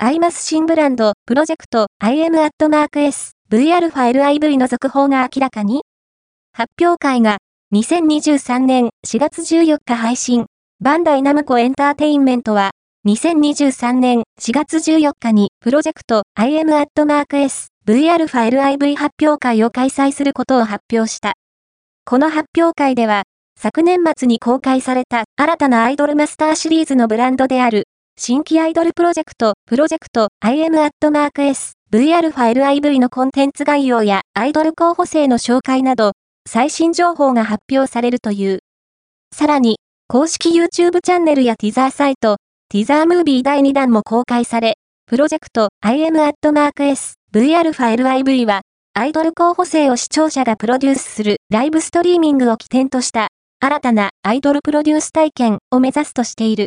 アイマス新ブランド、プロジェクト、IM@S、VRLIV の続報が明らかに発表会が、2023年4月14日配信、バンダイナムコエンターテインメントは、2023年4月14日にプロジェクト IM@S VRLIV 発表会を開催することを発表した。この発表会では、昨年末に公開された新たなアイドルマスターシリーズのブランドである新規アイドルプロジェクト、プロジェクト、IM@S、VRLIV のコンテンツ概要やアイドル候補生の紹介など、最新情報が発表されるという。さらに、公式 YouTube チャンネルやティザーサイト、ティザームービー第2弾も公開され、プロジェクト、IM@S、VRLIV は、アイドル候補生を視聴者がプロデュースするライブストリーミングを起点とした、新たなアイドルプロデュース体験を目指すとしている。